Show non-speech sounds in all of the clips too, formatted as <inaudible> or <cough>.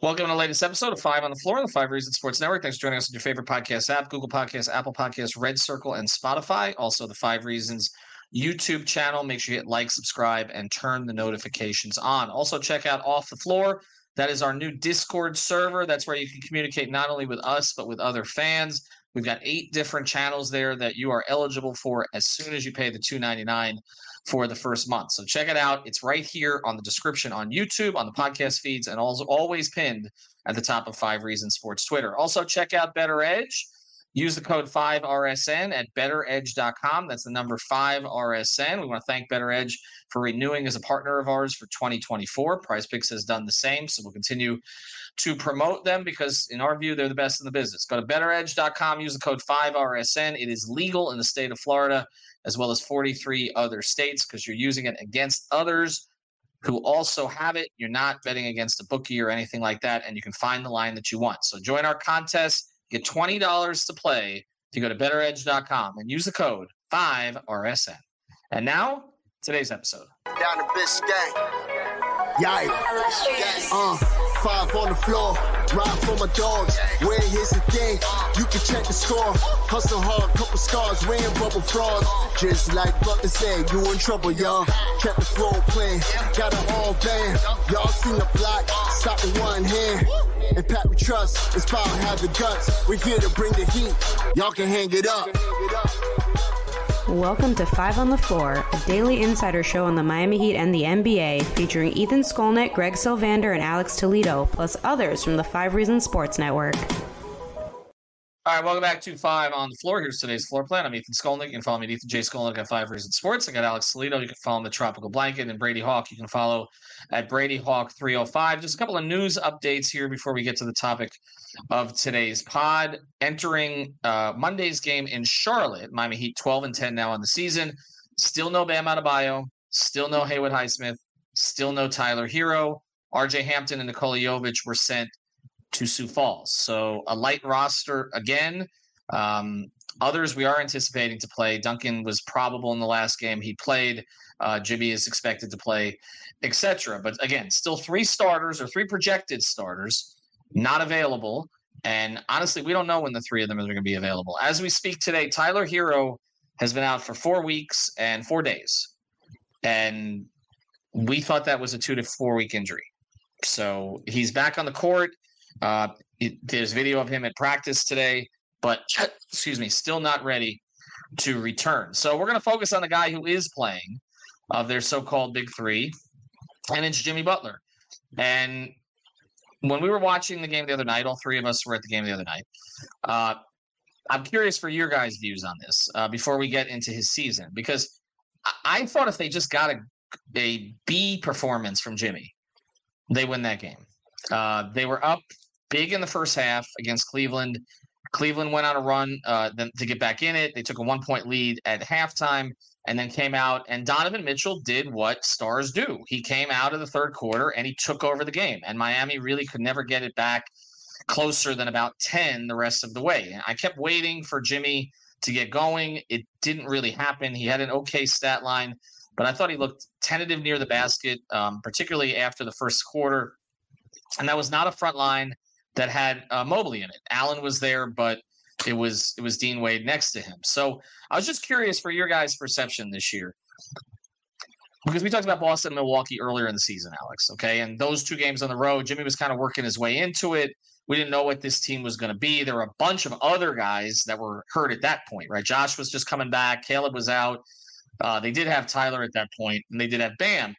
Welcome to the latest episode of Five on the Floor, the Five Reasons Sports Network. Thanks for joining us on your favorite podcast app, Google Podcasts, Apple Podcasts, Red Circle, and Spotify. Also, the Five Reasons YouTube channel. Make sure you hit like, subscribe, and turn the notifications on. Also, check out Off the Floor. That is our new Discord server. That's where you can communicate not only with us, but with other fans. We've got eight different channels there that you are eligible for as soon as you pay the $2.99 for the first month. So check it out. It's right here on the description on YouTube, on the podcast feeds, and also always pinned at the top of Five Reasons Sports Twitter. Also, check out BettorEdge. Use the code 5RSN at bettoredge.com. That's the number 5RSN. We want to thank BettorEdge for renewing as a partner of ours for 2024. PrizePicks has done the same, so we'll continue to promote them because, in our view, they're the best in the business. Go to bettoredge.com, use the code 5RSN. It is legal in the state of Florida as well as 43 other states because you're using it against others who also have it. You're not betting against a bookie or anything like that, and you can find the line that you want. So join our contest, get $20 to play if you go to bettoredge.com and use the code 5RSN. And now, today's episode. Down to Biscayne. Yikes. Uh, five on the floor. Ride for my dogs. Where here's the thing. You can check the score. Hustle hard, couple scars, wearing bubble frogs. Just like Butler said, you in trouble, y'all. Kept the floor playing. Got it all band. Y'all seen the block. Stop with one hand. And Pat we trust. It's power have the guts. We're here to bring the heat. Y'all can hang it up. Welcome to Five on the Floor, a daily insider show on the Miami Heat and the NBA, featuring Ethan Skolnick, Greg Sylvander, and Alex Toledo, plus others from the Five Reasons Sports Network. All right, welcome back to Five on the Floor. Here's today's floor plan. I'm Ethan Skolnick. You can follow me Ethan J. Skolnick at Five Reasons Sports. I got Alex Toledo. You can follow him at Tropical Blanket. And Brady Hawk, you can follow at Brady Hawk 305. Just a couple of news updates here before we get to the topic of today's pod. Entering uh, Monday's game in Charlotte, Miami Heat 12 and 10 now on the season. Still no Bam Adebayo. Still no Haywood Highsmith. Still no Tyler Herro. RJ Hampton and Nikola Jovic were sent to Sioux Falls. So a light roster again. Um, others we are anticipating to play. Duncan was probable in the last game he played. Uh, Jimmy is expected to play, etc. But again, still three starters or three projected starters not available. And honestly, we don't know when the three of them are going to be available. As we speak today, Tyler Herro has been out for four weeks and four days. And we thought that was a two to four week injury. So he's back on the court. Uh, it, there's video of him at practice today, but <clears throat> excuse me, still not ready to return. So we're going to focus on the guy who is playing of their so-called big three, and it's Jimmy Butler. And when we were watching the game the other night, all three of us were at the game the other night. Uh, I'm curious for your guys' views on this uh, before we get into his season, because I, I thought if they just got a, a B performance from Jimmy, they win that game. Uh, they were up big in the first half against Cleveland. Cleveland went on a run uh, to get back in it. They took a one point lead at halftime and then came out. And Donovan Mitchell did what stars do. He came out of the third quarter and he took over the game. And Miami really could never get it back closer than about 10 the rest of the way. And I kept waiting for Jimmy to get going. It didn't really happen. He had an okay stat line, but I thought he looked tentative near the basket, um, particularly after the first quarter. And that was not a front line that had uh, Mobley in it. Allen was there, but it was it was Dean Wade next to him. So I was just curious for your guys' perception this year. Because we talked about Boston and Milwaukee earlier in the season, Alex. Okay. And those two games on the road, Jimmy was kind of working his way into it. We didn't know what this team was going to be. There were a bunch of other guys that were hurt at that point, right? Josh was just coming back. Caleb was out. Uh, they did have Tyler at that point, and they did have Bam.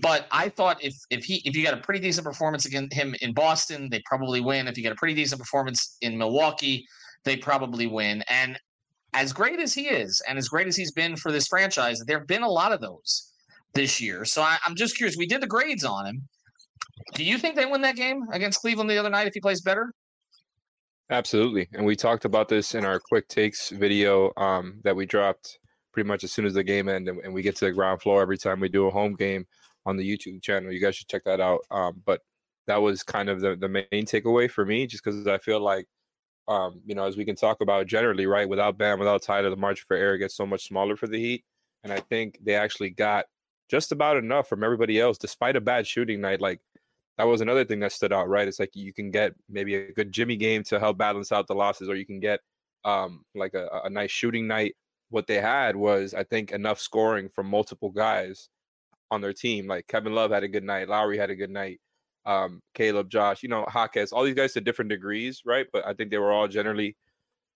But I thought if if he if you got a pretty decent performance against him in Boston, they probably win. If you get a pretty decent performance in Milwaukee, they probably win. And as great as he is, and as great as he's been for this franchise, there have been a lot of those this year. So I, I'm just curious. We did the grades on him. Do you think they win that game against Cleveland the other night if he plays better? Absolutely. And we talked about this in our quick takes video um, that we dropped pretty much as soon as the game ended. And we get to the ground floor every time we do a home game on the YouTube channel. You guys should check that out. Um, but that was kind of the, the main takeaway for me, just because I feel like, um, you know, as we can talk about generally, right, without Bam, without Tyler, the margin for error gets so much smaller for the Heat. And I think they actually got just about enough from everybody else, despite a bad shooting night. Like that was another thing that stood out, right? It's like you can get maybe a good Jimmy game to help balance out the losses, or you can get um, like a, a nice shooting night. What they had was, I think, enough scoring from multiple guys on their team. Like Kevin Love had a good night, Lowry had a good night, um, Caleb, Josh, you know, Jaquez, all these guys to different degrees, right? But I think they were all generally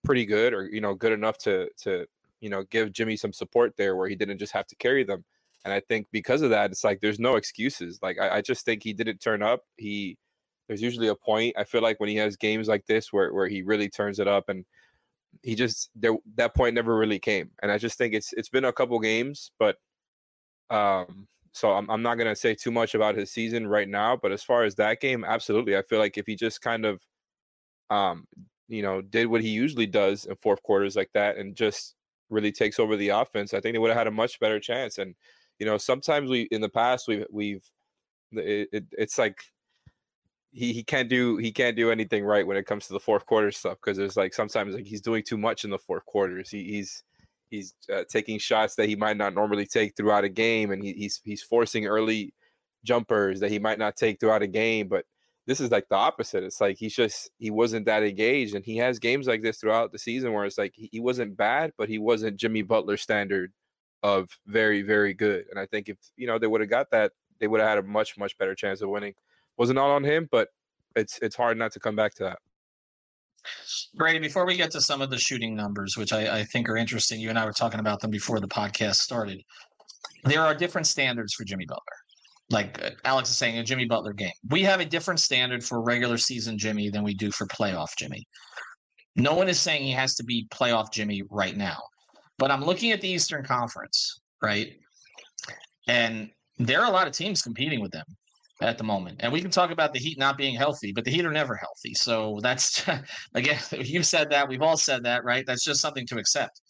pretty good, or you know, good enough to to you know give Jimmy some support there, where he didn't just have to carry them. And I think because of that, it's like there's no excuses. Like I, I just think he didn't turn up. He there's usually a point. I feel like when he has games like this where where he really turns it up and he just there that point never really came. And I just think it's it's been a couple games, but um so I'm I'm not gonna say too much about his season right now. But as far as that game, absolutely. I feel like if he just kind of um you know did what he usually does in fourth quarters like that and just really takes over the offense, I think they would have had a much better chance. And you know, sometimes we in the past we've we've it, it, it's like he, he can't do he can't do anything right when it comes to the fourth quarter stuff because there's like sometimes like he's doing too much in the fourth quarters. He, he's he's uh, taking shots that he might not normally take throughout a game, and he, he's he's forcing early jumpers that he might not take throughout a game. But this is like the opposite. It's like he's just he wasn't that engaged, and he has games like this throughout the season where it's like he, he wasn't bad, but he wasn't Jimmy Butler standard of very, very good. And I think if you know they would have got that, they would have had a much, much better chance of winning. Wasn't all on him, but it's it's hard not to come back to that. Brady, before we get to some of the shooting numbers, which I, I think are interesting, you and I were talking about them before the podcast started. There are different standards for Jimmy Butler. Like uh, Alex is saying, a Jimmy Butler game. We have a different standard for regular season Jimmy than we do for playoff Jimmy. No one is saying he has to be playoff Jimmy right now. But I'm looking at the Eastern Conference, right? And there are a lot of teams competing with them at the moment. And we can talk about the Heat not being healthy, but the Heat are never healthy. So that's <laughs> again, you've said that, we've all said that, right? That's just something to accept.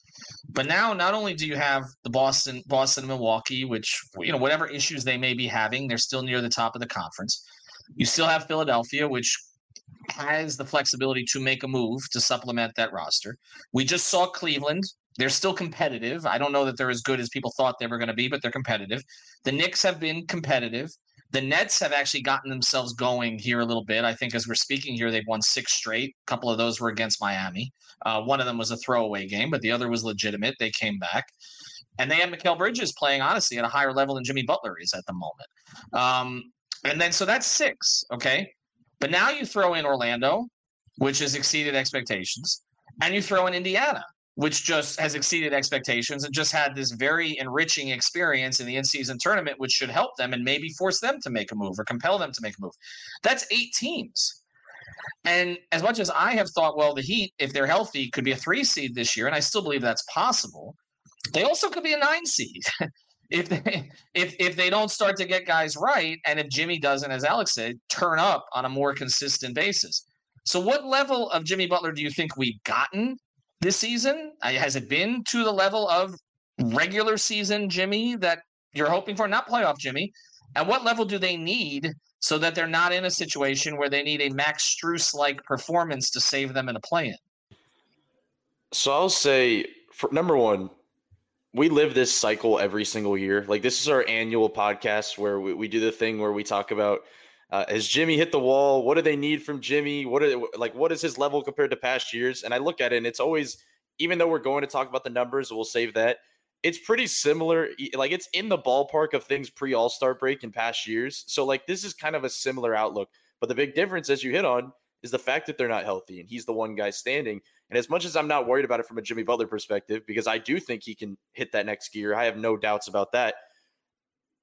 But now, not only do you have the Boston, Boston, Milwaukee, which you know whatever issues they may be having, they're still near the top of the conference. You still have Philadelphia, which has the flexibility to make a move to supplement that roster. We just saw Cleveland they're still competitive. I don't know that they're as good as people thought they were going to be, but they're competitive. The Knicks have been competitive. The Nets have actually gotten themselves going here a little bit. I think as we're speaking here, they've won six straight. A couple of those were against Miami. Uh, one of them was a throwaway game, but the other was legitimate. They came back. And they have Mikal Bridges playing, honestly, at a higher level than Jimmy Butler is at the moment. Um, and then, so that's six, okay? But now you throw in Orlando, which has exceeded expectations, and you throw in Indiana, which just has exceeded expectations and just had this very enriching experience in the in-season tournament, which should help them and maybe force them to make a move or compel them to make a move. That's eight teams. And as much as I have thought, well, the Heat, if they're healthy, could be a three seed this year, and I still believe that's possible. They also could be a nine seed <laughs> if they if if they don't start to get guys right, and if Jimmy doesn't, as Alex said, turn up on a more consistent basis. So, what level of Jimmy Butler do you think we've gotten this season? Has it been to the level of regular season Jimmy that you're hoping for? Not playoff Jimmy. At what level do they need so that they're not in a situation where they need a Max Strus like performance to save them in a play in? So I'll say, for number one, we live this cycle every single year. Like this is our annual podcast where we, we do the thing where we talk about uh, has Jimmy hit the wall? What do they need from Jimmy? What are like what is his level compared to past years? And I look at it and it's always even though we're going to talk about the numbers, we'll save that. It's pretty similar. Like it's in the ballpark of things pre All Star break in past years. So like this is kind of a similar outlook. But the big difference, as you hit on, is the fact that they're not healthy and he's the one guy standing. And as much as I'm not worried about it from a Jimmy Butler perspective, because I do think he can hit that next gear, I have no doubts about that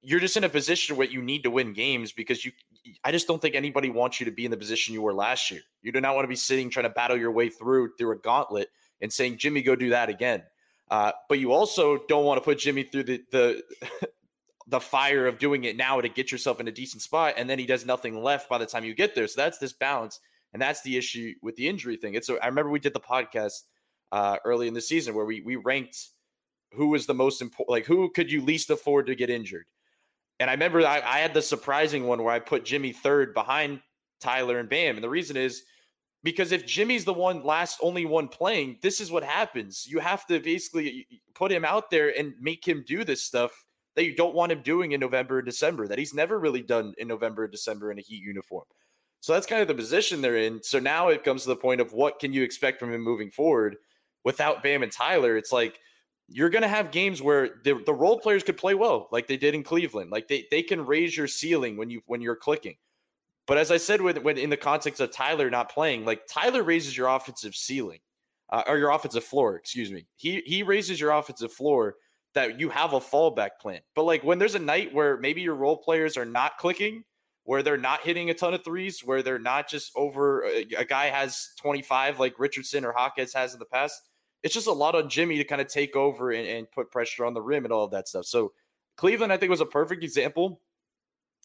you're just in a position where you need to win games because you I just don't think anybody wants you to be in the position you were last year. You do not want to be sitting trying to battle your way through through a gauntlet and saying, Jimmy, go do that again. Uh, but you also don't want to put Jimmy through the the <laughs> the fire of doing it now to get yourself in a decent spot, and then he does nothing left by the time you get there. So that's this balance, and that's the issue with the injury thing. It's so I remember we did the podcast uh, early in the season where we we ranked who was the most important, like who could you least afford to get injured. And I remember I, I had the surprising one where I put Jimmy third behind Tyler and Bam, and the reason is because if Jimmy's the one last only one playing, this is what happens. You have to basically put him out there and make him do this stuff that you don't want him doing in November and December that he's never really done in November and December in a Heat uniform. So that's kind of the position they're in. So now it comes to the point of what can you expect from him moving forward without Bam and Tyler? It's like you're going to have games where the, the role players could play well, like they did in Cleveland. Like they, they can raise your ceiling when you when you're clicking. But as I said, with when in the context of Tyler not playing, like Tyler raises your offensive ceiling uh, or your offensive floor. Excuse me. He he raises your offensive floor that you have a fallback plan. But like when there's a night where maybe your role players are not clicking, where they're not hitting a ton of threes, where they're not just over a, a guy has 25 like Richardson or Hawkins has in the past. It's just a lot on Jimmy to kind of take over and, and put pressure on the rim and all of that stuff. So Cleveland, I think, was a perfect example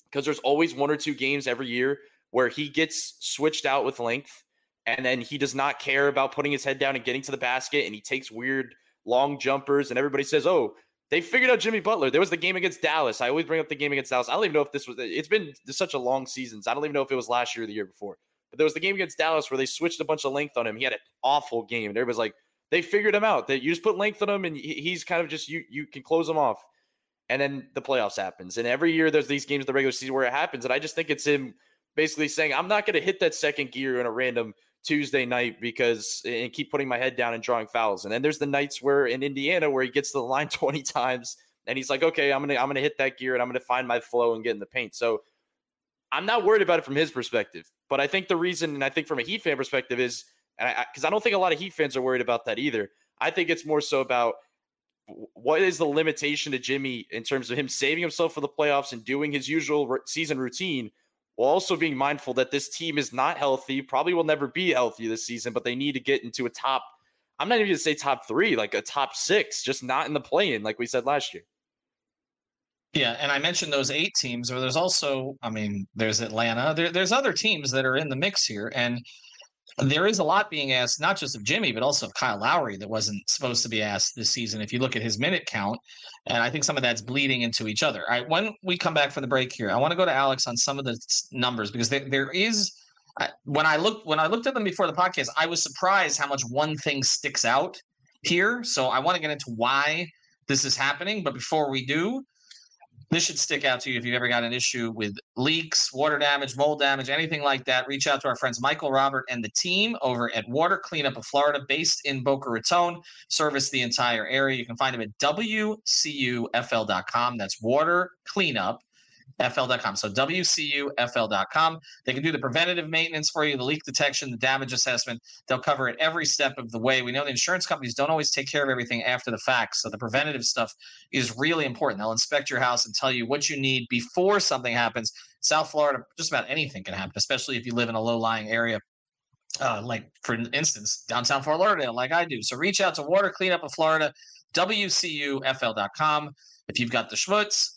because there's always one or two games every year where he gets switched out with length and then he does not care about putting his head down and getting to the basket and he takes weird long jumpers and everybody says, "Oh, they figured out Jimmy Butler." There was the game against Dallas. I always bring up the game against Dallas. I don't even know if this was it's been such a long season. So I don't even know if it was last year or the year before. But there was the game against Dallas where they switched a bunch of length on him. He had an awful game. And everybody's like, they figured him out. That you just put length on him and he's kind of just you you can close him off and then the playoffs happens. And every year there's these games in the regular season where it happens. And I just think it's him basically saying, I'm not going to hit that second gear in a random Tuesday night because and keep putting my head down and drawing fouls. And then there's the nights where in Indiana where he gets to the line <laughs> 20 times and he's like, okay, I'm gonna I'm gonna hit that gear and I'm gonna find my flow and get in the paint. So I'm not worried about it from his perspective. But I think the reason, and I think from a Heat fan perspective, is and because I, I don't think a lot of Heat fans are worried about that either. I think it's more so about what is the limitation to Jimmy in terms of him saving himself for the playoffs and doing his usual season routine while also being mindful that this team is not healthy, probably will never be healthy this season, but they need to get into a top, I'm not even going to say top three, like a top six, just not in the play in, like we said last year. Yeah, and I mentioned those eight teams, or there's also, I mean, there's Atlanta. There, there's other teams that are in the mix here, and there is a lot being asked, not just of Jimmy, but also of Kyle Lowry that wasn't supposed to be asked this season. If you look at his minute count, and I think some of that's bleeding into each other. All right, when we come back from the break here, I want to go to Alex on some of the numbers because there, there is. When I looked when I looked at them before the podcast, I was surprised how much one thing sticks out here. So I want to get into why this is happening. But before we do, this should stick out to you if you've ever got an issue with leaks, water damage, mold damage, anything like that. Reach out to our friends Michael Robert and the team over at Water Cleanup of Florida, based in Boca Raton, service the entire area. You can find them at WCUFL.com. That's Water Cleanup fl.com. So WCUFL.com. They can do the preventative maintenance for you, the leak detection, the damage assessment. They'll cover it every step of the way. We know the insurance companies don't always take care of everything after the fact. So the preventative stuff is really important. They'll inspect your house and tell you what you need before something happens. South Florida, just about anything can happen, especially if you live in a low lying area. Uh, like for instance, downtown Fort Lauderdale, like I do. So reach out to Water Cleanup of Florida, WCUFL.com. If you've got the schmutz,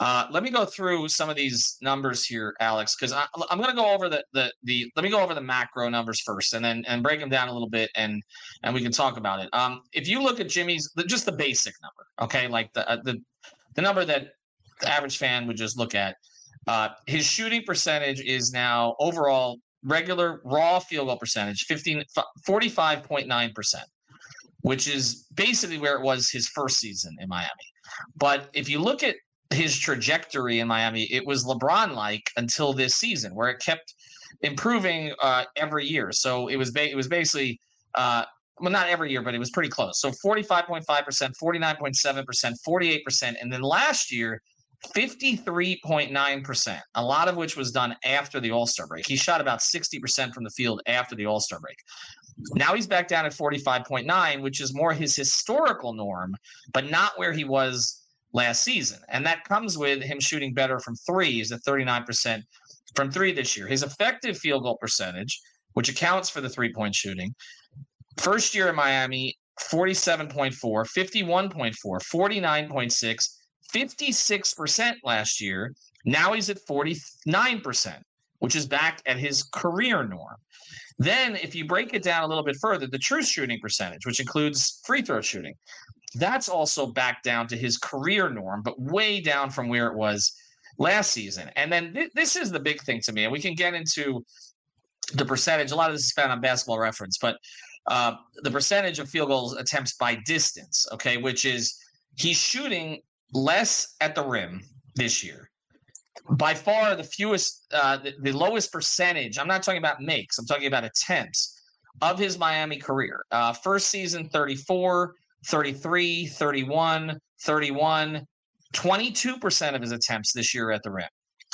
Uh, let me go through some of these numbers here, Alex, because I'm going to go over the, the the let me go over the macro numbers first, and then and break them down a little bit, and and we can talk about it. Um, if you look at Jimmy's just the basic number, okay, like the uh, the the number that the average fan would just look at, uh, his shooting percentage is now overall regular raw field goal percentage 15 45.9 percent, which is basically where it was his first season in Miami. But if you look at his trajectory in Miami, it was LeBron like until this season, where it kept improving uh, every year. So it was ba- it was basically uh, well, not every year, but it was pretty close. So 45.5%, 49.7%, 48%. And then last year, 53.9%, a lot of which was done after the All Star break. He shot about 60% from the field after the All Star break. Now he's back down at 45.9, which is more his historical norm, but not where he was last season. And that comes with him shooting better from threes at 39% from three this year. His effective field goal percentage, which accounts for the three point shooting, first year in Miami, 47.4, 51.4, 49.6, 56% last year. Now he's at 49%, which is back at his career norm. Then, if you break it down a little bit further, the true shooting percentage, which includes free throw shooting, that's also back down to his career norm, but way down from where it was last season. And then th- this is the big thing to me, and we can get into the percentage. A lot of this is found on basketball reference, but uh, the percentage of field goals attempts by distance, okay, which is he's shooting less at the rim this year. By far the fewest, uh, the, the, lowest percentage. I'm not talking about makes. I'm talking about attempts of his Miami career. Uh, first season, 34, 33, 31, 31, 22% of his attempts this year at the rim.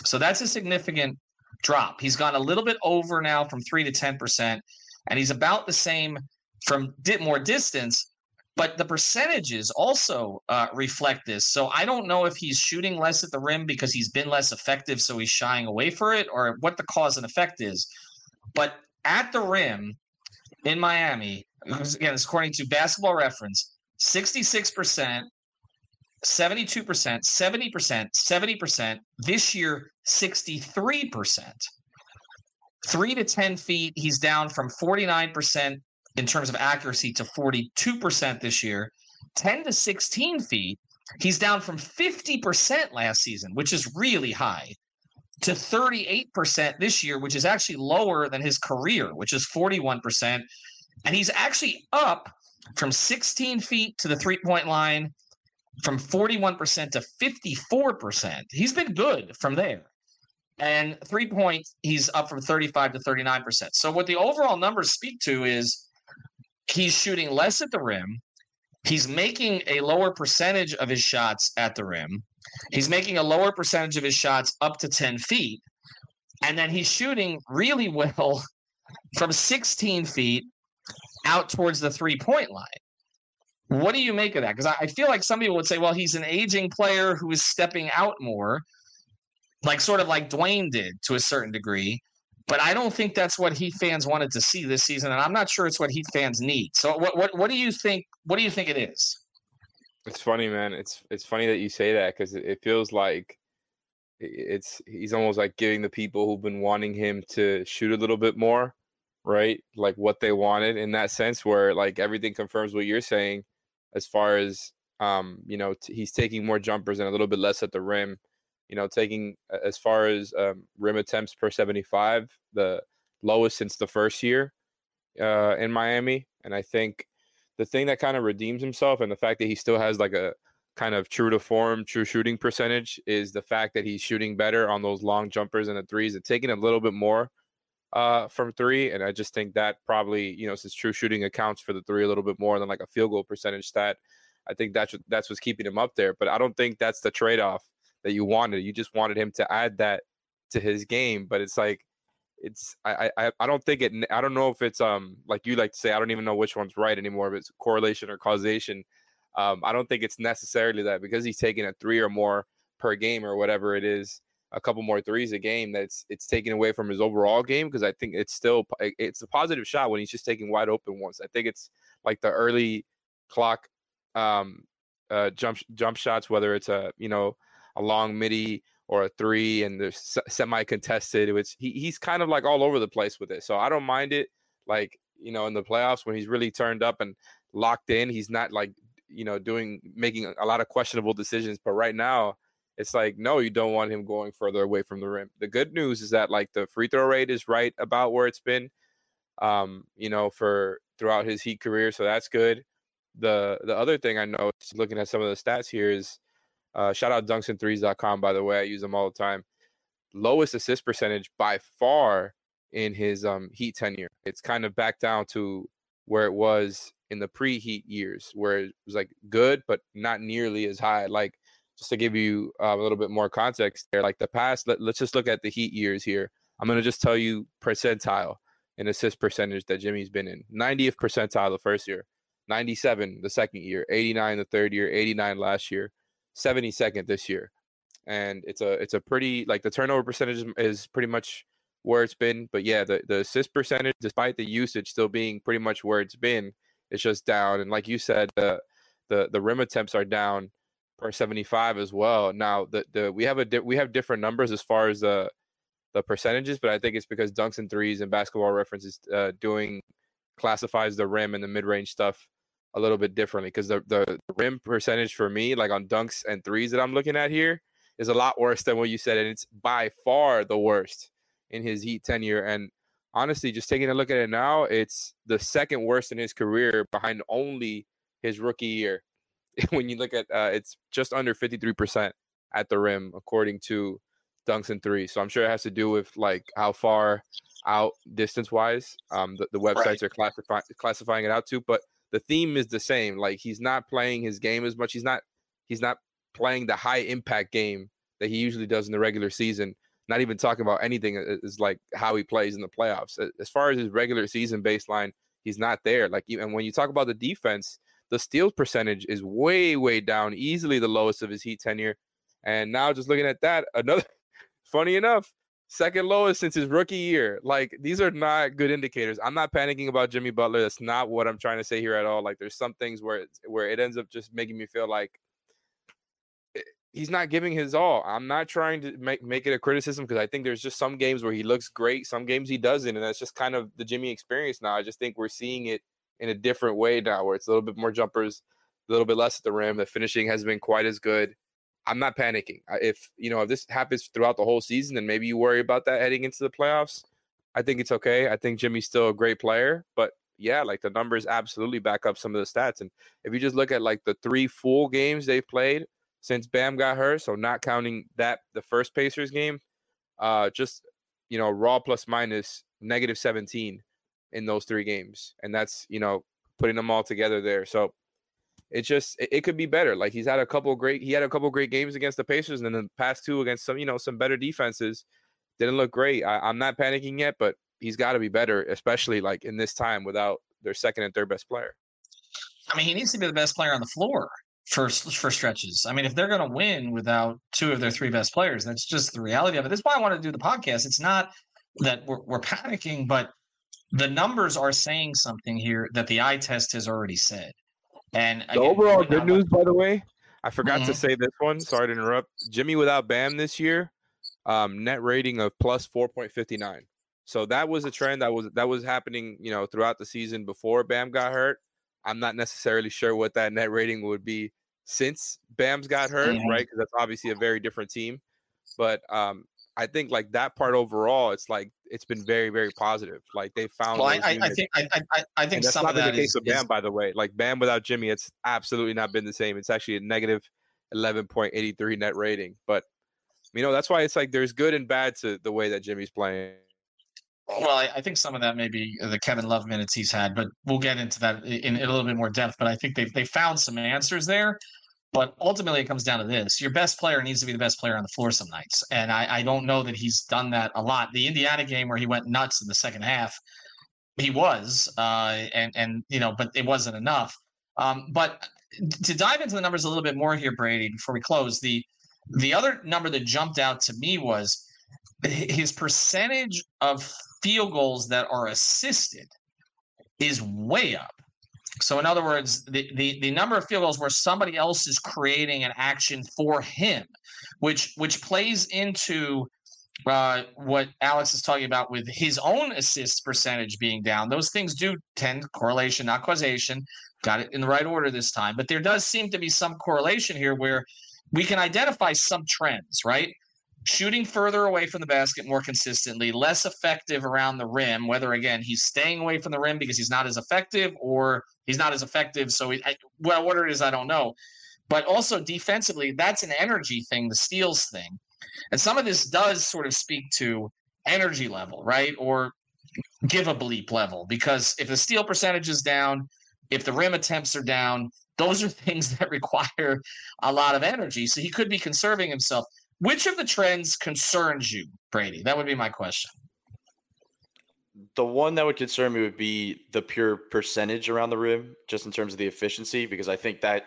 So that's a significant drop. He's gone a little bit over now from 3 to 10%, and he's about the same from more distance, but the percentages also uh, reflect this. So I don't know if he's shooting less at the rim because he's been less effective, so he's shying away for it, or what the cause and effect is. But at the rim in Miami, again, it's according to Basketball Reference, 66%, 72%, 70%, 70%. This year, 63%. Three to 10 feet, he's down from 49% in terms of accuracy to 42% this year. 10 to 16 feet, he's down from 50% last season, which is really high, to 38% this year, which is actually lower than his career, which is 41%. And he's actually up from 16 feet to the three point line from 41% to 54%. He's been good from there. And three point, he's up from 35 to 39%. So, what the overall numbers speak to is he's shooting less at the rim. He's making a lower percentage of his shots at the rim. He's making a lower percentage of his shots up to 10 feet. And then he's shooting really <laughs> well from 16 feet out towards the three point line. What do you make of that? Because I, feel like some people would say, well, he's an aging player who is stepping out more, like sort of like Dwyane did to a certain degree. But I don't think that's what Heat fans wanted to see this season, and I'm not sure it's what Heat fans need. So, what what what do you think? What do you think it is? It's funny, man. It's it's funny that you say that because it, it feels like it's he's almost like giving the people who've been wanting him to shoot a little bit more, right? Like what they wanted in that sense, where like everything confirms what you're saying, as far as um, you know, t- he's taking more jumpers and a little bit less at the rim you know, taking as far as um, rim attempts per 75, the lowest since the first year uh, in Miami. And I think the thing that kind of redeems himself and the fact that he still has like a kind of true to form, true shooting percentage is the fact that he's shooting better on those long jumpers and the threes and taking a little bit more uh, from three. And I just think that probably, you know, since true shooting accounts for the three a little bit more than like a field goal percentage stat, I think that's that's what's keeping him up there. But I don't think that's the trade off that you wanted. You just wanted him to add that to his game, but it's like it's I I I don't think it. I don't know if it's um like you like to say. I don't even know which one's right anymore. If it's correlation or causation. Um, I don't think it's necessarily that because he's taking a three or more per game or whatever it is, a couple more threes a game. That's it's taken away from his overall game because I think it's still it's a positive shot when he's just taking wide open ones. I think it's like the early clock um uh jump jump shots, whether it's a you know a long midi or a three and the semi contested. It's he, he's kind of like all over the place with it. So I don't mind it. Like you know, in the playoffs when he's really turned up and locked in, he's not like you know doing making a lot of questionable decisions. But right now, it's like no, you don't want him going further away from the rim. The good news is that like the free throw rate is right about where it's been. Um, you know, for throughout his Heat career, so that's good. The the other thing I know, looking at some of the stats here, is uh, shout out dunksandthrees.com, by the way. I use them all the time. Lowest assist percentage by far in his um, Heat tenure. It's kind of back down to where it was in the preheat years, where it was like good but not nearly as high. Like just to give you uh, a little bit more context there, like the past. Let, let's just look at the Heat years here. I'm gonna just tell you percentile in assist percentage that Jimmy's been in. 90th percentile the first year, 97 the second year, 89 the third year, 89 last year, 72nd this year. And it's a it's a pretty like the turnover percentage is pretty much where it's been. But yeah, the, the assist percentage, despite the usage still being pretty much where it's been, it's just down. And like you said, the the the rim attempts are down per 75 as well. Now the the we have a di- we have different numbers as far as the the percentages, but I think it's because dunks and threes and basketball references uh, doing classifies the rim and the mid range stuff a little bit differently because the, the rim percentage for me, like on dunks and threes that I'm looking at here, is a lot worse than what you said, and it's by far the worst in his Heat tenure. And honestly, just taking a look at it now, it's the second worst in his career, behind only his rookie year. <laughs> when you look at, uh, it's just under 53% at the rim, according to dunks and threes. So I'm sure it has to do with like how far out distance wise um, the, the websites right. are classifying classifying it out to. But the theme is the same. Like he's not playing his game as much. He's not he's not playing the high impact game that he usually does in the regular season. Not even talking about anything is like how he plays in the playoffs. As far as his regular season baseline, he's not there. Like and when you talk about the defense, the steals percentage is way way down, easily the lowest of his Heat tenure. And now just looking at that, another <laughs> funny enough, second lowest since his rookie year. Like these are not good indicators. I'm not panicking about Jimmy Butler. That's not what I'm trying to say here at all. Like there's some things where where it ends up just making me feel like eh, he's not giving his all. I'm not trying to make make it a criticism because I think there's just some games where he looks great, some games he doesn't, and that's just kind of the Jimmy experience now. I just think we're seeing it in a different way now, where it's a little bit more jumpers, a little bit less at the rim. The finishing has been quite as good. I'm not panicking. If you know if this happens throughout the whole season, then maybe you worry about that heading into the playoffs. I think it's okay. I think Jimmy's still a great player, but yeah, like the numbers absolutely back up some of the stats. And if you just look at like the three full games they've played since Bam got hurt, so not counting that the first Pacers game, uh, just you know raw plus minus negative 17 in those three games, and that's you know putting them all together there. So it's just it, it, could be better. Like he's had a couple great he had a couple great games against the Pacers, and then the past two against some you know some better defenses didn't look great. I, I'm not panicking yet, but he's got to be better, especially like in this time without their second and third best player. I mean, he needs to be the best player on the floor for for stretches. I mean, if they're going to win without two of their three best players, that's just the reality of it. That's why I wanted to do the podcast. It's not that we're, we're panicking, but the numbers are saying something here that the eye test has already said. And the again, overall good news, by the way, I forgot mm-hmm. to say this one. Sorry to interrupt. Jimmy without Bam this year, um, net rating of plus four point fifty nine. So that was a trend that was that was happening, you know, throughout the season before Bam got hurt. I'm not necessarily sure what that net rating would be since Bam's got hurt, mm-hmm. right? Because that's obviously a very different team. But um, I think like that part overall, it's like it's been very, very positive. Like they found. Well, I, I, think I, I, I think some of that the case is, of Bam, is... by the way. Like Bam without Jimmy, it's absolutely not been the same. It's actually a negative eleven point eighty three net rating. But you know that's why it's like there's good and bad to the way that Jimmy's playing. Well, I, I think some of that may be uh, the Kevin Love minutes he's had, but we'll get into that in, in a little bit more depth. But I think they've they found some answers there. But ultimately, it comes down to this: your best player needs to be the best player on the floor some nights, and I, I don't know that he's done that a lot. The Indiana game where he went nuts in the second half, he was, uh, and and you know, but it wasn't enough. Um, but to dive into the numbers a little bit more here, Brady, before we close, the the other number that jumped out to me was his percentage of field goals that are assisted is way up. So in other words, the, the the number of field goals where somebody else is creating an action for him, which which plays into uh, what Alex is talking about with his own assist percentage being down. Those things do tend correlation, not causation. Got it in the right order this time, but there does seem to be some correlation here where we can identify some trends, right? Shooting further away from the basket more consistently, less effective around the rim, whether again he's staying away from the rim because he's not as effective or he's not as effective. So, he, I, well, what it is, I don't know. But also defensively, that's an energy thing, the steals thing. And some of this does sort of speak to energy level, right? Or give a bleep level because if the steal percentage is down, if the rim attempts are down, those are <laughs> things that require a lot of energy. So he could be conserving himself. Which of the trends concerns you, Brady? That would be my question. The one that would concern me would be the pure percentage around the rim, just in terms of the efficiency, because I think that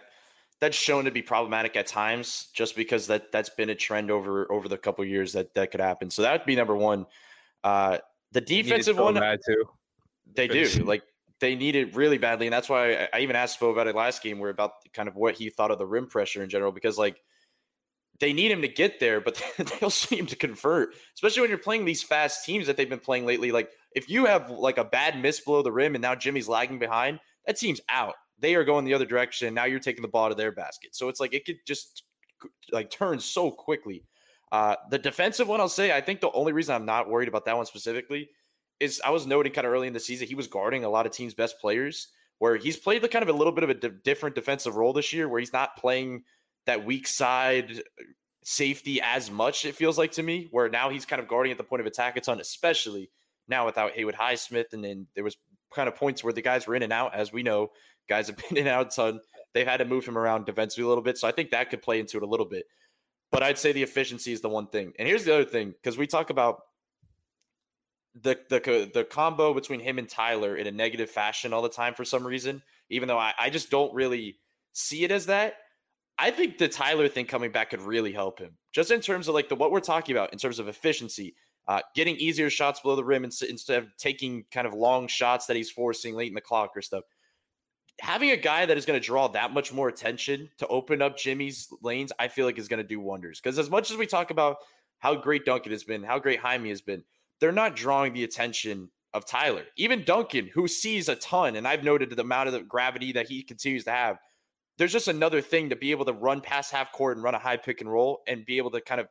that's shown to be problematic at times, just because that that's been a trend over over the couple years that that could happen. So that would be number one. Uh, the defensive one, too. They do like they need it really badly, and that's why I, I even asked Spo about it last game, where about kind of what he thought of the rim pressure in general, because like they need him to get there, but <laughs> they also need him to convert, especially when you're playing these fast teams that they've been playing lately. Like if you have like a bad miss below the rim and now Jimmy's lagging behind, that team's out. They are going the other direction. Now you're taking the ball to their basket. So it's like it could just like turn so quickly. Uh, the defensive one, I'll say, I think the only reason I'm not worried about that one specifically is I was noting kind of early in the season he was guarding a lot of teams' best players, where he's played the kind of a little bit of a different defensive role this year, where he's not playing that weak side safety as much. It feels like to me, where now he's kind of guarding at the point of attack a ton, especially now without Haywood Highsmith, and then there was kind of points where the guys were in and out, as we know, guys have <laughs> been in and out a ton. They've had to move him around defensively a little bit, so I think that could play into it a little bit. But I'd say the efficiency is the one thing. And here's the other thing, because we talk about the the the combo between him and Tyler in a negative fashion all the time for some reason, even though I, I just don't really see it as that. I think the Tyler thing coming back could really help him, just in terms of like the what we're talking about in terms of efficiency, uh, getting easier shots below the rim instead of taking kind of long shots that he's forcing late in the clock or stuff. Having a guy that is going to draw that much more attention to open up Jimmy's lanes, I feel like is going to do wonders. Because as much as we talk about how great Duncan has been, how great Jaime has been, they're not drawing the attention of Tyler. Even Duncan, who sees a ton, and I've noted the amount of the gravity that he continues to have. There's just another thing to be able to run past half court and run a high pick and roll and be able to kind of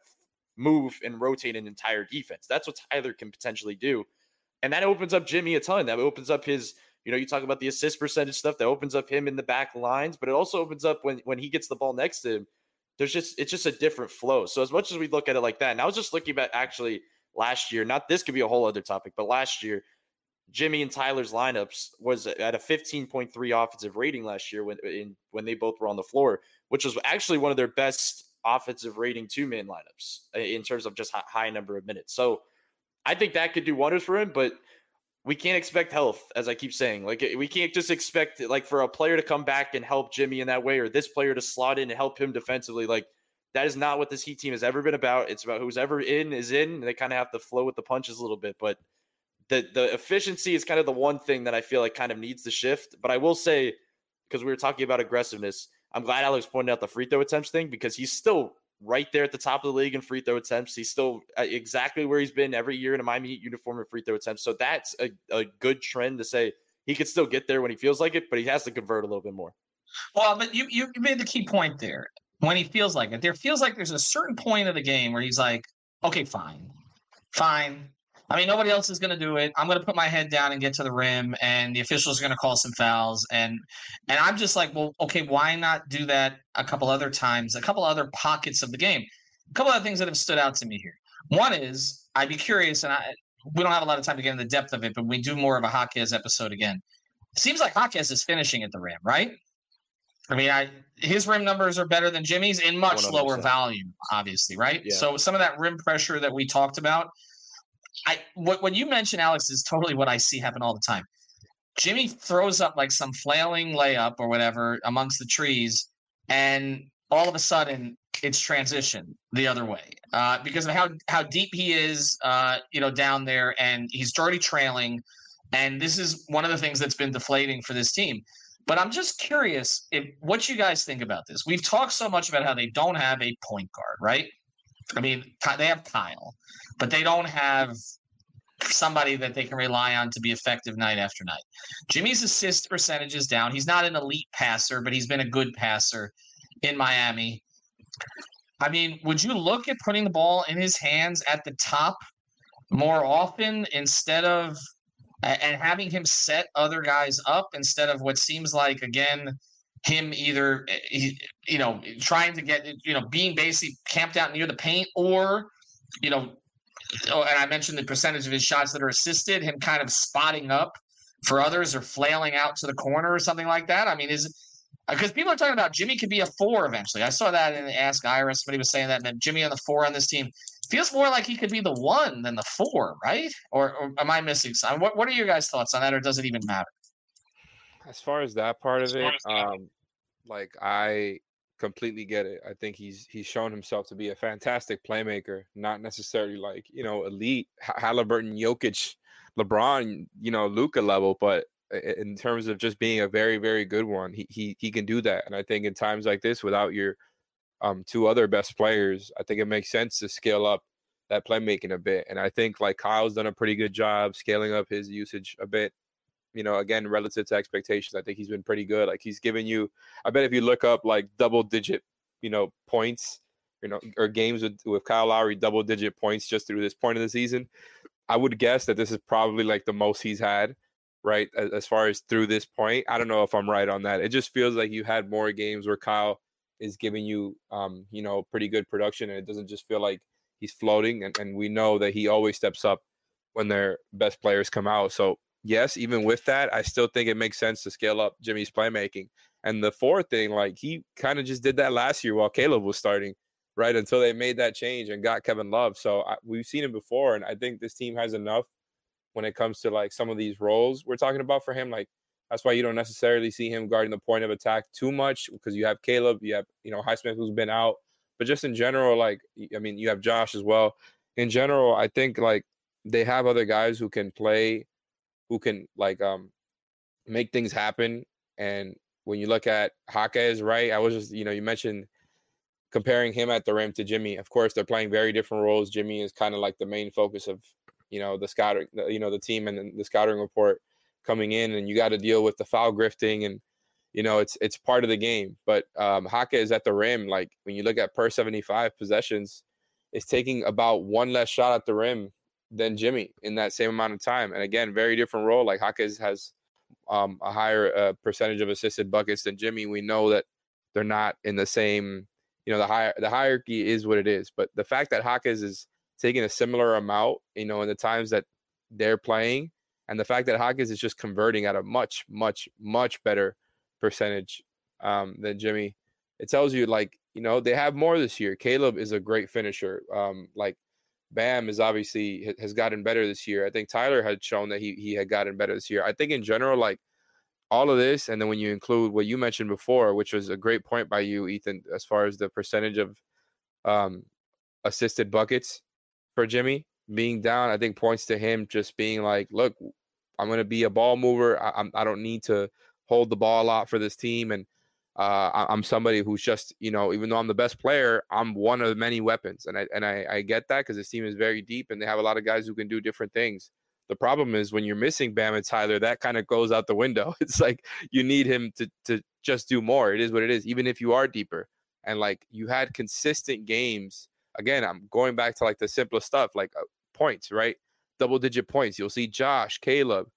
move and rotate an entire defense. That's what Tyler can potentially do. And that opens up Jimmy a ton. That opens up his, you know, you talk about the assist percentage stuff that opens up him in the back lines, but it also opens up when when he gets the ball next to him. There's just it's just a different flow. So as much as we look at it like that, and I was just looking at actually last year. Not this could be a whole other topic, but last year, Jimmy and Tyler's lineups was at a 15.3 offensive rating last year when in, when they both were on the floor, which was actually one of their best offensive rating two man lineups in terms of just high number of minutes. So I think that could do wonders for him, but we can't expect health, as I keep saying. Like eh, we can't just expect like for a player to come back and help Jimmy in that way, or this player to slot in and help him defensively. Like that is not what this Heat team has ever been about. It's about who's ever in is in. And they kind of have to flow with the punches a little bit, but the the efficiency is kind of the one thing that I feel like kind of needs to shift. But I will say, because we were talking about aggressiveness, I'm glad Alex pointed out the free throw attempts thing because he's still right there at the top of the league in free throw attempts. He's still uh, exactly where he's been every year in a Miami Heat uniform in free throw attempts. So that's a, a good trend to say he could still get there when he feels like it, but he has to convert a little bit more. Well, but you you made the key point there when he feels like it. There feels like there's a certain point of the game where he's like, okay, fine, fine. I mean, nobody else is going to do it. I'm going to put my head down and get to the rim, and the officials are going to call some fouls, and and I'm just like, well, okay, why not do that a couple other times, a couple other pockets of the game, a couple other things that have stood out to me here. One is I'd be curious, and I we don't have a lot of time to get in the depth of it, but we do more of a Jaquez episode again. It seems like Jaquez is finishing at the rim, right? I mean, I his rim numbers are better than Jimmy's in much 100%. lower volume, obviously, right? Yeah. So some of that rim pressure that we talked about, I what what you mentioned, Alex, is totally what I see happen all the time. Jimmy throws up like some flailing layup or whatever amongst the trees, and all of a sudden it's transition the other way uh, because of how how deep he is, uh, you know, down there, and he's already trailing. And this is one of the things that's been deflating for this team. But I'm just curious if what you guys think about this. We've talked so much about how they don't have a point guard, right? I mean, they have Kyle, but they don't have somebody that they can rely on to be effective night after night. Jimmy's assist percentage is down. He's not an elite passer, but he's been a good passer in Miami. I mean, would you look at putting the ball in his hands at the top more often instead of and having him set other guys up instead of what seems like again him either eh, you know trying to get you know being basically camped out near the paint or you know oh, and I mentioned the percentage of his shots that are assisted, him kind of spotting up for others or flailing out to the corner or something like that. I mean, is because uh, people are talking about Jimmy could be a four eventually. I saw that in the Ask Ira. Somebody was saying that, and Jimmy on the four on this team feels more like he could be the one than the four, right? Or, or am I missing something? What What are your guys' thoughts on that, or does it even matter? As far as that part of it, um, like I completely get it. I think he's he's shown himself to be a fantastic playmaker, not necessarily like you know elite Halliburton, Jokic, LeBron, you know Luka level, but in terms of just being a very very good one, he he he can do that. And I think in times like this, without your um two other best players, I think it makes sense to scale up that playmaking a bit. And I think like Kyle's done a pretty good job scaling up his usage a bit you know, again, relative to expectations, I think he's been pretty good. Like he's given you, I bet if you look up like double digit, you know, points, you know, or games with, with Kyle Lowry, double digit points just through this point of the season, I would guess that this is probably like the most he's had, right? As, as far as through this point. I don't know if I'm right on that. It just feels like you had more games where Kyle is giving you, um, you know, pretty good production and it doesn't just feel like he's floating. And, and we know that he always steps up when their best players come out. So yes, even with that, I still think it makes sense to scale up Jimmy's playmaking. And the fourth thing, like he kind of just did that last year while Caleb was starting, right? Until they made that change and got Kevin Love. So I, we've seen him before, and I think this team has enough when it comes to like some of these roles we're talking about for him. Like that's why you don't necessarily see him guarding the point of attack too much because you have Caleb, you have you know Highsmith who's been out, but just in general, like I mean, you have Josh as well. In general, I think like they have other guys who can play who can like um make things happen. And when you look at Jaquez, right? I was just you know you mentioned comparing him at the rim to Jimmy. Of course, they're playing very different roles. Jimmy is kind of like the main focus of you know the scouting, you know the team and the scouting report coming in, and you got to deal with the foul grifting and you know it's it's part of the game. But um, Jaquez is at the rim. Like when you look at per seventy five possessions, it's taking about one less shot at the rim than Jimmy in that same amount of time. And again, very different role. Like Jaquez has um, a higher uh, percentage of assisted buckets than Jimmy. We know that they're not in the same, you know, the higher the hierarchy is what it is. But the fact that Jaquez is taking a similar amount, you know, in the times that they're playing, and the fact that Jaquez is just converting at a much, much, much better percentage um, than Jimmy, it tells you like you know they have more this year. Caleb is a great finisher. Um, like Bam is obviously has gotten better this year. I think Tyler had shown that he he had gotten better this year. I think in general, like all of this, and then when you include what you mentioned before, which was a great point by you, Ethan, as far as the percentage of um, assisted buckets for Jimmy being down, I think points to him just being like, look, I'm going to be a ball mover. I, I'm I don't need to hold the ball a lot for this team, and uh, I'm somebody who's just, you know, even though I'm the best player, I'm one of many weapons, and I and I, I get that because this team is very deep and they have a lot of guys who can do different things. The problem is when you're missing Bam and Tyler, that kind of goes out the window. <laughs> It's like you need him to to just do more. It is what it is, even if you are deeper. And like you had consistent games. Again, I'm going back to like the simplest stuff, like uh, points, right? Double digit points. You'll see Josh, Caleb,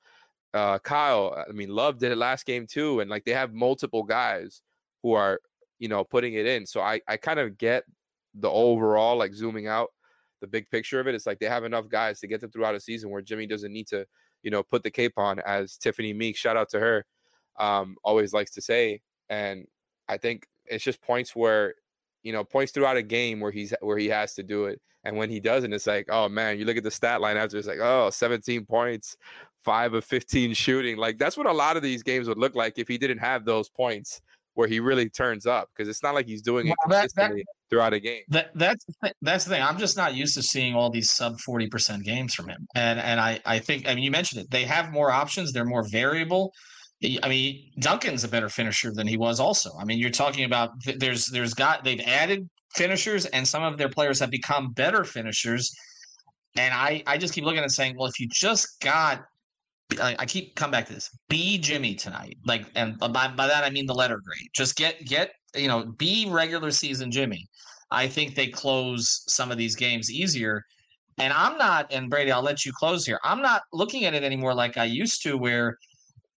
uh, Kyle. I mean, Love did it last game too, and like they have multiple guys who are you know putting it in. So I I kind of get the overall like zooming out the big picture of it. It's like they have enough guys to get them throughout a season where Jimmy doesn't need to you know put the cape on, as Tiffany Meek, shout out to her, um, always likes to say. And I think it's just points where you know points throughout a game where he's where he has to do it and when he doesn't it's like oh man you look at the stat line after it's like oh 17 points 5 of 15 shooting like that's what a lot of these games would look like if he didn't have those points where he really turns up because it's not like he's doing it consistently that, that, throughout a game. That, that's the thing, that's the thing. I'm just not used to seeing all these sub forty percent games from him, and and I I think I mean you mentioned it. They have more options. They're more variable. I mean Duncan's a better finisher than he was. Also, I mean you're talking about there's there's got they've added finishers and some of their players have become better finishers. And I, I just keep looking and saying, well, if you just got I, keep come back to this. Be Jimmy tonight, like, and by, by that I mean the letter grade. Just get get you know be regular season Jimmy. I think they close some of these games easier. And I'm not, and Brady, I'll let you close here. I'm not looking at it anymore like I used to, where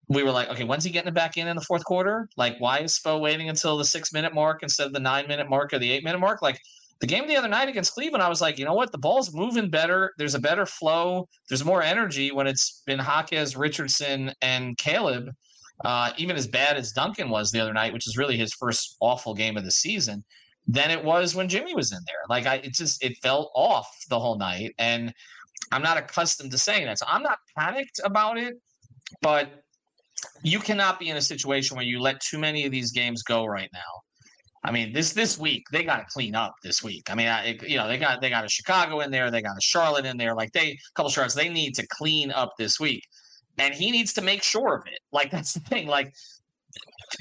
we were like, okay, when's he getting it back in in the fourth quarter? Like, why is Spo waiting until the six minute mark instead of the nine minute mark or the eight minute mark? Like, The game the other night against Cleveland, I was like, you know what? The ball's moving better. There's a better flow. There's more energy when it's been Jaquez, Richardson, and Caleb. Uh, even as bad as Duncan was the other night, which is really his first awful game of the season, than it was when Jimmy was in there. Like I, it just it felt off the whole night, and I'm not accustomed to saying that. So I'm not panicked about it, but you cannot be in a situation where you let too many of these games go right now. I mean, this this week they got to clean up. This week, I mean, I, you know, they got they got a Chicago in there, they got a Charlotte in there. Like they, a couple Charlottes, they need to clean up this week, and he needs to make sure of it. Like that's the thing. Like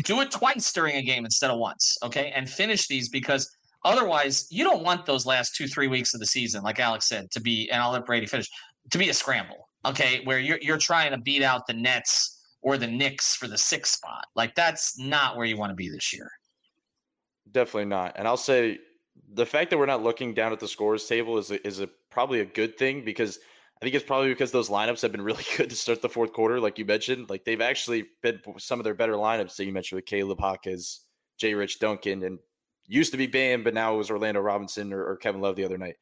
do it twice during a game instead of once, okay, and finish these because otherwise you don't want those last two three weeks of the season, like Alex said, to be. And I'll let Brady finish to be a scramble, okay, where you're you're trying to beat out the Nets or the Knicks for the sixth spot. Like that's not where you want to be this year. Definitely not. And I'll say the fact that we're not looking down at the scores table is a, is a probably a good thing because I think it's probably because those lineups have been <laughs> really good to start the fourth quarter, like you mentioned. Like they've actually been some of their better lineups that you mentioned with Caleb Hawkins, J. Rich Duncan, and used to be Bam, but now it was Orlando Robinson or, or Kevin Love the other night.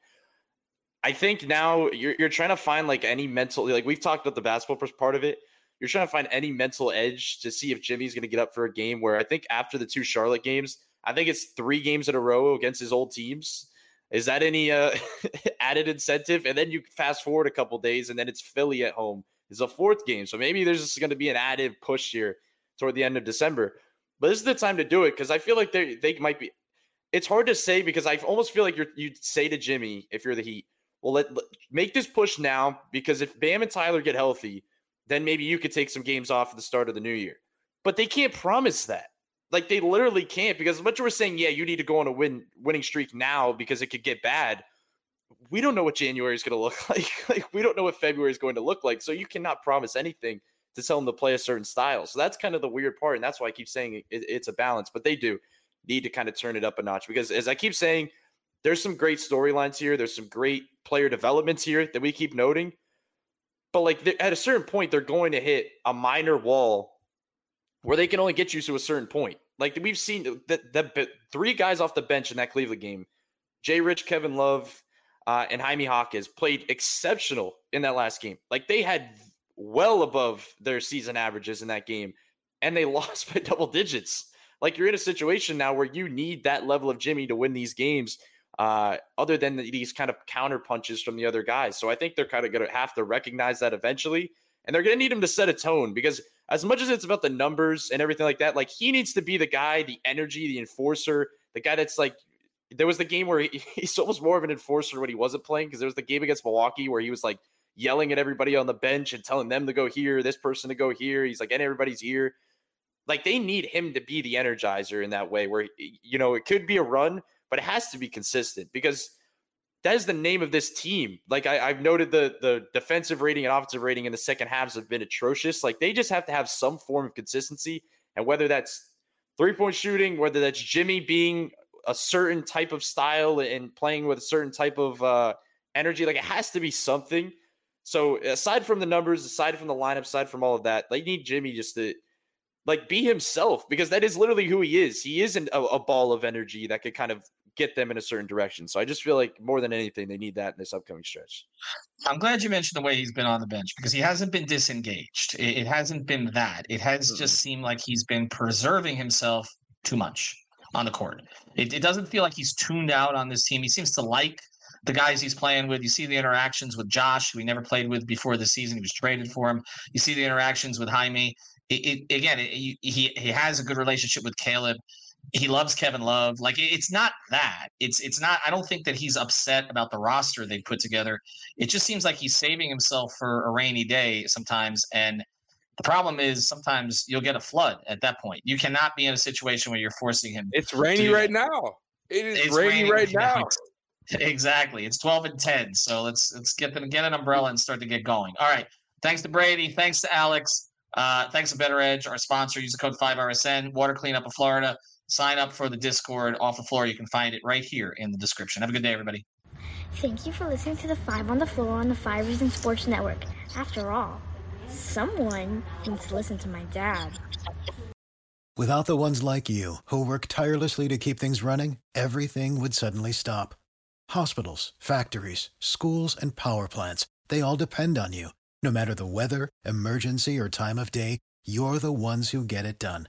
I think now you're you're trying to find like any mental like we've talked about the basketball part of it you're trying to find any mental edge to see if Jimmy's going to get up for a game where I think after the two Charlotte games, I think it's three games in a row against his old teams. Is that any uh, <laughs> added incentive? And then you fast forward a couple days, and then it's Philly at home. Is a fourth game, so maybe there's just going to be an added push here toward the end of December. But this is the time to do it because I feel like they they might be. It's hard to say because I almost feel like you're you'd say to Jimmy if you're the Heat, well, let, let make this push now because if Bam and Tyler get healthy, then maybe you could take some games off at the start of the new year. But they can't promise that. Like they literally can't because as much as we're saying, yeah, you need to go on a win winning streak now because it could get bad. We don't know what January is going <laughs> to look like. like we don't know what February is going to look like. So you cannot promise anything to tell them to play a certain style. So that's kind of the weird part, and that's why I keep saying it, it's a balance. But they do need to kind of turn it up a notch because, as I keep saying, there's some great storylines here. There's some great player developments here that we keep noting. But like at a certain point, they're going to hit a minor wall where they can only get you to a certain point. Like we've seen the, the three guys off the bench in that Cleveland game, Jay Rich, Kevin Love, uh, and Jaime Jaquez played exceptional in that last game. Like they had well above their season averages in that game, and they <laughs> lost by double digits. Like you're in a situation now where you need that level of Jimmy to win these games uh, other than these kind of counter punches from the other guys. So I think they're kind of going to have to recognize that eventually. And they're going to need him to set a tone because as much as it's about the numbers and everything like that, like he needs to be the guy, the energy, the enforcer, the guy that's like, there was the game where he, <laughs> he's almost more of an enforcer when he wasn't playing because there was the game against Milwaukee where he was like yelling at everybody on the bench and telling them to go here, this person to go here. He's like in everybody's ear. Like they need him to be the energizer in that way where, you know, it could be a run, but it has to be consistent because that is the name of this team. Like I, have noted the the defensive rating and offensive rating in the second halves have been atrocious. Like they just have to have some form of consistency, and whether that's three point shooting, whether that's Jimmy being a certain type of style and playing with a certain type of uh, energy, like it has to be something. So aside from the numbers, aside from the lineup, aside from all of that, they need Jimmy just to like be himself because that is literally who he is. He isn't a, a ball of energy that could kind of get them in a certain direction. So I just feel like more than anything, they need that in this upcoming stretch. I'm glad you mentioned the way he's been on the bench because he hasn't been disengaged. It, it hasn't been that. It has mm-hmm. just seemed like he's been preserving himself too much on the court. It, it doesn't feel like he's tuned out on this team. He seems to like the guys he's playing with. You see the interactions with Josh, who he never played with before the season. He was traded for him. You see the interactions with Jaime. It, it, again, he he has a good relationship with Caleb he loves Kevin Love. Like it's not that. It's it's not. I don't think that he's upset about the roster they put together. It just seems like he's saving himself for a rainy day sometimes. And the problem is sometimes you'll get a flood at that point. You cannot be in a situation where you're forcing him. It's rainy right now. It is it's rainy, right <laughs> now. <laughs> Exactly. It's 12 and 10. So let's let's get them get an umbrella and start to get going. All right. Thanks to Brady. Thanks to Alex. Uh, thanks to BettorEdge, our sponsor. Use the code 5RSN. Water cleanup of Florida sign up for the Discord off the floor. You can find it right here in the description. Have a good day, everybody. Thank you for listening to the Five on the Floor on the Five Reasons Sports Network. After all, someone needs to listen to my dad. Without the ones like you, who work tirelessly to keep things running, everything would suddenly stop Hospitals, factories, schools, and power plants, they all depend on you. No matter the weather, emergency, or time of day, you're the ones who get it done.